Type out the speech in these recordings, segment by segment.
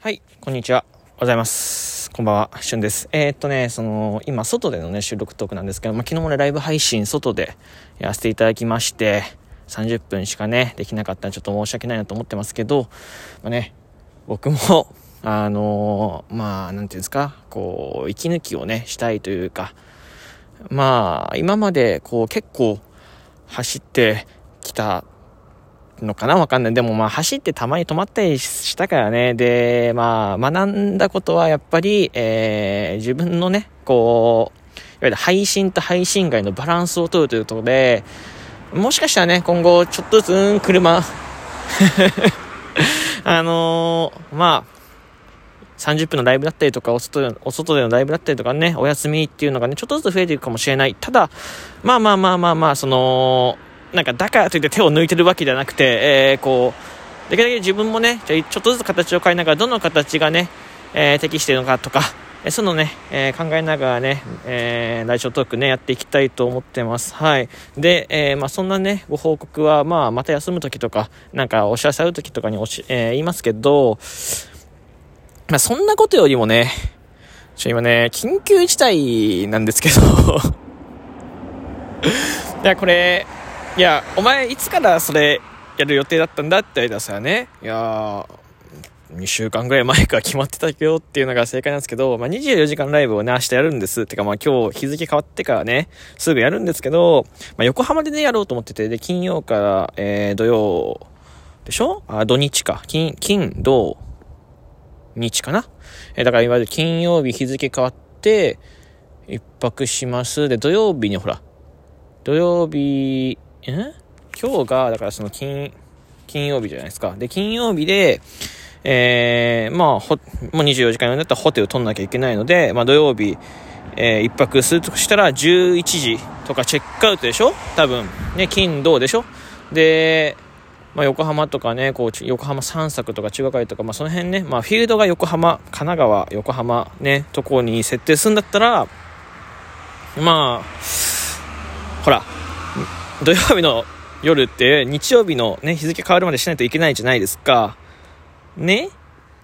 はい、こんにちは。おはようございます。こんばんは、しゅんです。えー、っとね、その、今、外でのね、収録トークなんですけど、まあ、昨日もね、ライブ配信、外でやらせていただきまして、30分しかね、できなかったらちょっと申し訳ないなと思ってますけど、まあね、僕も、あのー、まあ、なんていうんですか、こう、息抜きをね、したいというか、まあ、今まで、こう、結構、走ってきたのかな？わかんない。でもまあ走ってたまに止まったりしたからね。で、まあ学んだことはやっぱり、えー、自分のね、こう、いわゆる配信と配信外のバランスを取るということで、もしかしたらね、今後ちょっとずつ、うん、車、あのー、まあ、30分のライブだったりとか、お外でお外でのライブだったりとかね、お休みっていうのがね、ちょっとずつ増えていくかもしれない。ただ、まあまあまあまあまあ、その、なんかだからといって手を抜いてるわけじゃなくて、えー、こう、できるだけ自分もね、ちょっとずつ形を変えながら、どの形がね、えー、適しているのかとか、えそういうのね、え、考えながらね、えー、ラジオトークね、やっていきたいと思ってます。はい。で、え、まあ、そんなね、ご報告は、まあ、また休むときとか、なんかお知らせあるときとかにおし、え、言いますけど、まあ、そんなことよりもね、ちょ、今ね、緊急事態なんですけど いや、これ、いや、お前いつからそれやる予定だったんだって言われたらね、いやー、2週間ぐらい前から決まってたけどっていうのが正解なんですけど、まあ、24時間ライブをね、明日やるんです。てかまあ今日日付変わってからね、すぐやるんですけど、まあ、横浜でね、やろうと思ってて、で、金曜から、えー、土曜でしょ？あ、土日か。金、金、土、日かな？えー、だからいわゆる金曜日日付変わって、一泊します。で、土曜日にほら、土曜日、え？今日が、だからその金、金曜日じゃないですか。で、金曜日で、えー、まあ、ほ、もう24時間用だったらホテル取んなきゃいけないので、まあ土曜日、えー、一泊するとしたら11時とかチェックアウトでしょ？多分。ね、金、土でしょ？で、まあ、横浜とかね、こう、横浜散策とか中華街とか、まあ、その辺ね、まあ、フィールドが横浜、神奈川、横浜ね、とこに設定するんだったら、まあ、ほら、土曜日の夜って日曜日のね、日付変わるまでしないといけないじゃないですか。ね？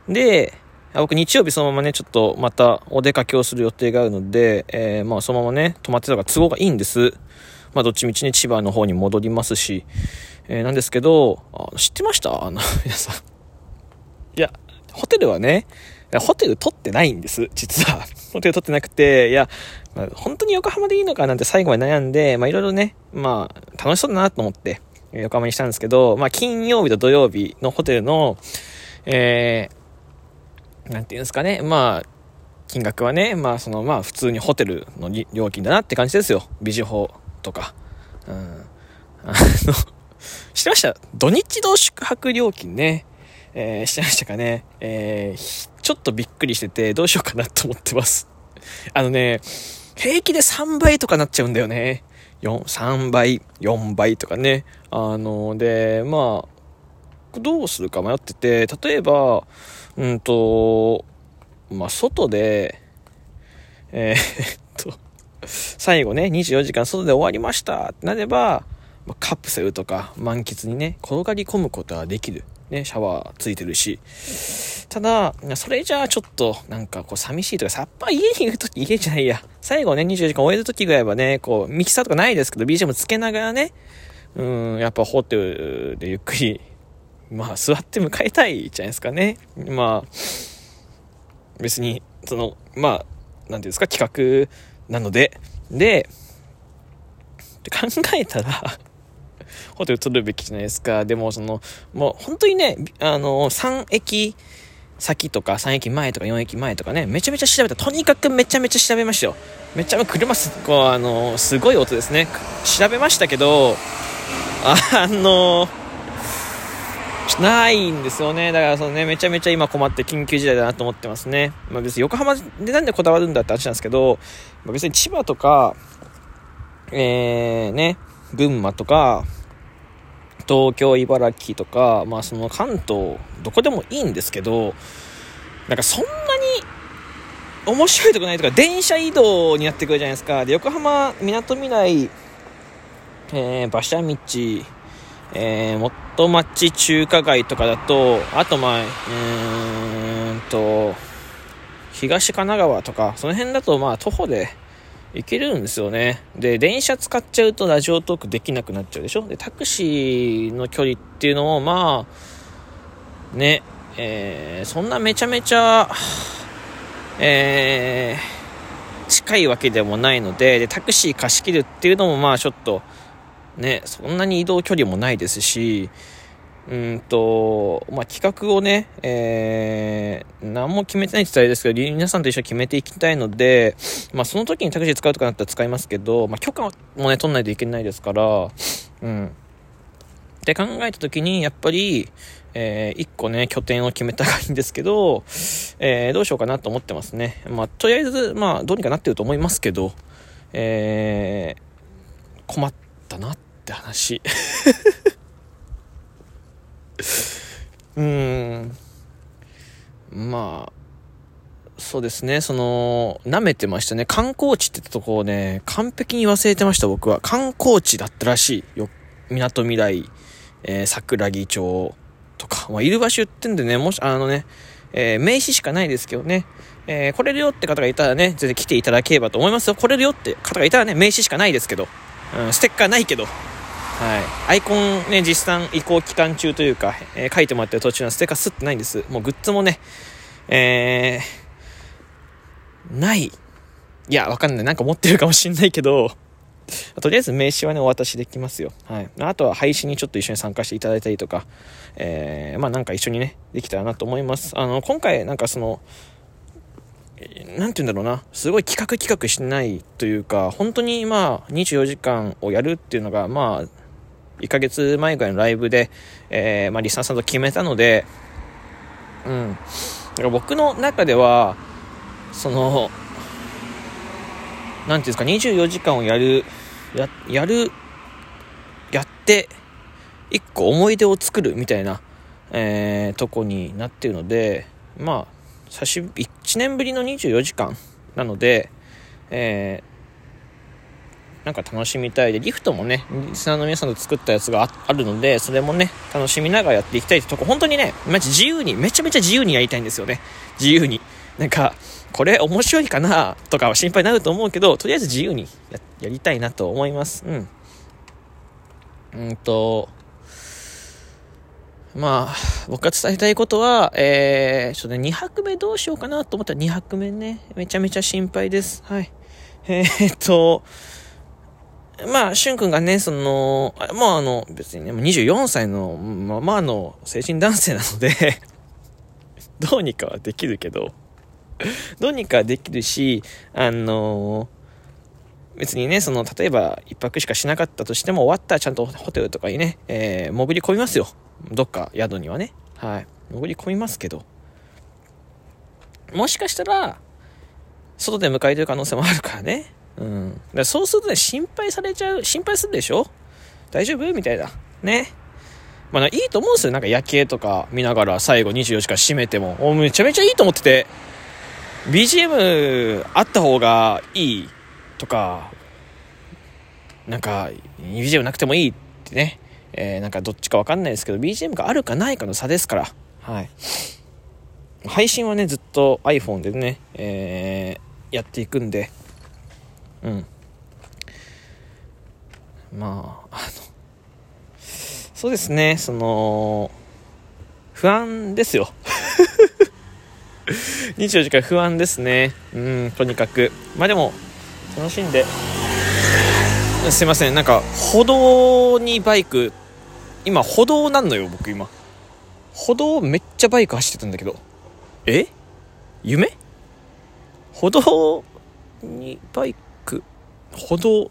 で、僕日曜日そのままね、ちょっとまたお出かけをする予定があるので、えー、まあそのままね、泊まってたから都合がいいんです。まあどっちみちね、千葉の方に戻りますし、えー、なんですけど、知ってました？あの、皆さん。いや、ホテルはね、ホテル取ってないんです、実は。ホテル取ってなくて、いや、まあ、本当に横浜でいいのかなんて最後まで悩んで、まあいろいろね、まあ楽しそうだなと思って、横浜にしたんですけど、まあ金曜日と土曜日のホテルの、えー、なんていうんですかね、まあ、金額はね、まあその、まあ普通にホテルの料金だなって感じですよ。ビジホとか。うん。あの、知ってました？土日同宿泊料金ね。えー、してましたかね？えー、ちょっとびっくりしてて、どうしようかなと思ってます。あのね、平気で3倍とかなっちゃうんだよね。4、3倍、4倍とかね。あの、で、まあ、どうするか迷ってて、例えば、うんと、まあ、外で、えー、っと、最後ね、24時間外で終わりましたってなれば、カプセルとか満喫にね、転がり込むことはできる。ね、シャワーついてるし。ただ、それじゃあちょっと、なんかこう寂しいとか、さっぱり家にいるとき、家じゃないや。最後ね、24時間終えるときぐらいはね、こう、ミキサーとかないですけど、BGM つけながらね、うん、やっぱホテルでゆっくり、まあ、座って迎えたいじゃないですかね。まあ、別に、その、まあ、なんていうんですか、企画なので、で、って考えたらホテル取るべきじゃないですか。でも、その、もう本当にね、あの、3駅先とか3駅前とか4駅前とかね、めちゃめちゃ調べた。とにかくめちゃめちゃ調べましたよ。めちゃめちゃ車す、こう、あの、すごい音ですね。調べましたけど、あの、ないんですよね。だからそのね、めちゃめちゃ今困って緊急事態だなと思ってますね。まあ別に横浜でなんでこだわるんだって話なんですけど、まあ、別に千葉とか、えー、ね、群馬とか、東京、茨城とか、まあその関東、どこでもいいんですけど、なんかそんなに面白いとこないとか、電車移動になってくるじゃないですか。で、横浜、みなとみらい、えー、馬車道、えー、元町中華街とかだと、あとまあ、うーんと、東神奈川とか、その辺だとまあ徒歩で行けるんですよね。で、電車使っちゃうとラジオトークできなくなっちゃうでしょ？で、タクシーの距離っていうのもまあ、ね、えー、そんなめちゃめちゃ、えー、近いわけでもないのでで、タクシー貸し切るっていうのもまあちょっと、ね、そんなに移動距離もないですし、うんと、まあ、企画をね、えー、何も決めてないって言ったらあれですけど、皆さんと一緒に決めていきたいので、まあ、その時にタクシー使うとかなったら使いますけど、まあ、許可もね、取んないといけないですから、うん。って考えた時に、やっぱり、えー、一個ね、拠点を決めたがいいんですけど、えー、どうしようかなと思ってますね。まあ、とりあえず、まあ、どうにかなってると思いますけど、えー、困ったなって話。うーん。まあ、そうですね、その、舐めてましたね。観光地ってとこをね、完璧に忘れてました、僕は。観光地だったらしいよ。港未来、えー、桜木町とか。まあ、いる場所言ってんでね、もし、あのね、えー、名刺しかないですけどね、えー、来れるよって方がいたらね、全然来ていただければと思いますよ。来れるよって方がいたらね、名刺しかないですけど、うん、ステッカーないけど、はい。アイコンね、実際移行期間中というか、えー、書いてもらってる途中のステッカーすってないんです。もうグッズもね、えー、ない。いや、わかんない。なんか持ってるかもしんないけど、とりあえず名刺はね、お渡しできますよ。はい。あとは配信にちょっと一緒に参加していただいたりとか、えー、まあなんか一緒にね、できたらなと思います。あの、今回なんかその、なんて言うんだろうな、すごい企画企画しないというか、本当にまあ24時間をやるっていうのが、まあ1ヶ月前ぐらいのライブで、えー、まあ、リスナーさんと決めたので、うん。だから僕の中では、その、なんていうんですか、24時間をやる、や、やる、やって、一個思い出を作るみたいな、えー、とこになってるので、まあ、久しぶり、1年ぶりの24時間なので、えー、なんか楽しみたいで、リフトもね、リスナーの皆さんと作ったやつがあるので、それもね、楽しみながらやっていきたいってとこ、本当にね、マジ自由に、めちゃめちゃ自由にやりたいんですよね。自由に。なんか、これ面白いかなとかは心配になると思うけど、とりあえず自由にややりたいなと思います。うん。うんと、まあ、僕が伝えたいことは、えー、ちょっとね、2泊目どうしようかなと思ったら2泊目ね、めちゃめちゃ心配です。はい。えー、っと、まあ、しゅんくんがね、その、まああの、別にね、24歳のまあまあの成人男性なので どうにかはできるけど、どうにかできるし、あの別にね、その、例えば、一泊しかしなかったとしても、終わったらちゃんとホテルとかにね、えー、潜り込みますよ。どっか宿にはね。はい。潜り込みますけど、もしかしたら、外で迎えてる可能性もあるからね。うん。だそうするとね、心配されちゃう、心配するでしょ？大丈夫？みたいな。ね。まあ、いいと思うんですよ。なんか夜景とか見ながら最後24時間閉めても。おめちゃめちゃいいと思ってて。BGM あった方がいいとか、なんか BGM なくてもいいってね。えー、なんかどっちかわかんないですけど、BGM があるかないかの差ですから。はい。配信はね、ずっと iPhone でね、えー、やっていくんで、うん。まああのそうですねその不安ですよ。24時間不安ですね。うんとにかく。まあでも楽しんで。すいませんなんか歩道にバイク今歩道なんのよ僕今。歩道めっちゃバイク走ってたんだけど。え？夢？歩道にバイ歩道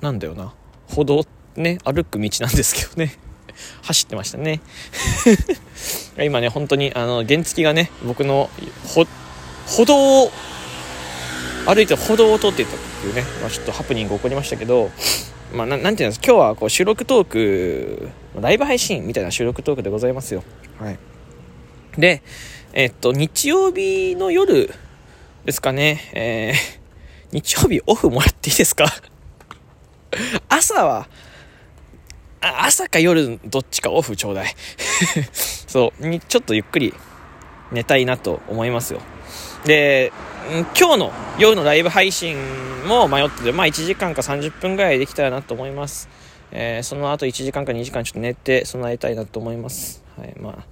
なんだよな。歩道ね、歩く道なんですけどね。走ってましたね。今ね、本当に、あの、原付がね、僕の、歩、歩道を、歩いて歩道を通っていったっていうね、まあ、ちょっとハプニング起こりましたけど、まあ、ななんていうんです今日はこう収録トーク、ライブ配信みたいな収録トークでございますよ。はい。で、えっと、日曜日の夜ですかね、えー、日曜日オフもらっていいですか？朝は、朝か夜どっちかオフちょうだい そう、ちょっとゆっくり寝たいなと思いますよ。で、今日の夜のライブ配信も迷ってて、まあ1時間か30分ぐらいできたらなと思います。えー、その後1時間か2時間ちょっと寝て備えたいなと思います。はい、まあ、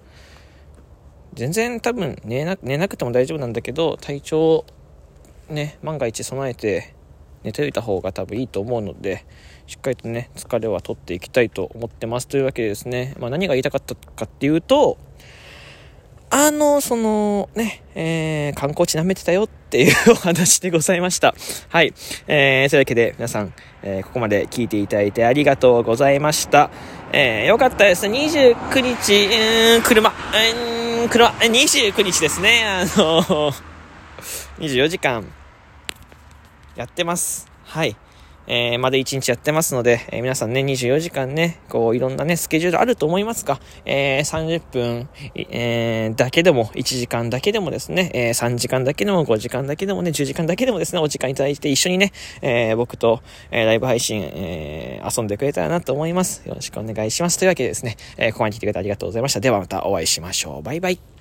全然多分寝な寝なくても大丈夫なんだけど、体調ね、万が一備えて寝ておいた方が多分いいと思うので、しっかりとね、疲れは取っていきたいと思ってます。というわけでですね、まあ何が言いたかったかっていうと、あの、その、ね、えー、観光地舐めてたよっていう お話でございました。はい。えー、というわけで、皆さん、えー、ここまで聞いていただいてありがとうございました。えー、よかったです。29日、うーん、車、うーん、車、29日ですね。あの 24時間、やってます。はい。えー、まだ1日やってますので、えー、皆さんね、24時間ね、こう、いろんなね、スケジュールあると思いますが、えー、30分、え、だけでも、1時間だけでもですね、え、3時間だけでも、5時間だけでもね、10時間だけでもですね、お時間いただいて一緒にね、え、僕と、え、ライブ配信、え、遊んでくれたらなと思います。よろしくお願いします。というわけでですね、え、ここまで来てくれてありがとうございました。ではまたお会いしましょう。バイバイ。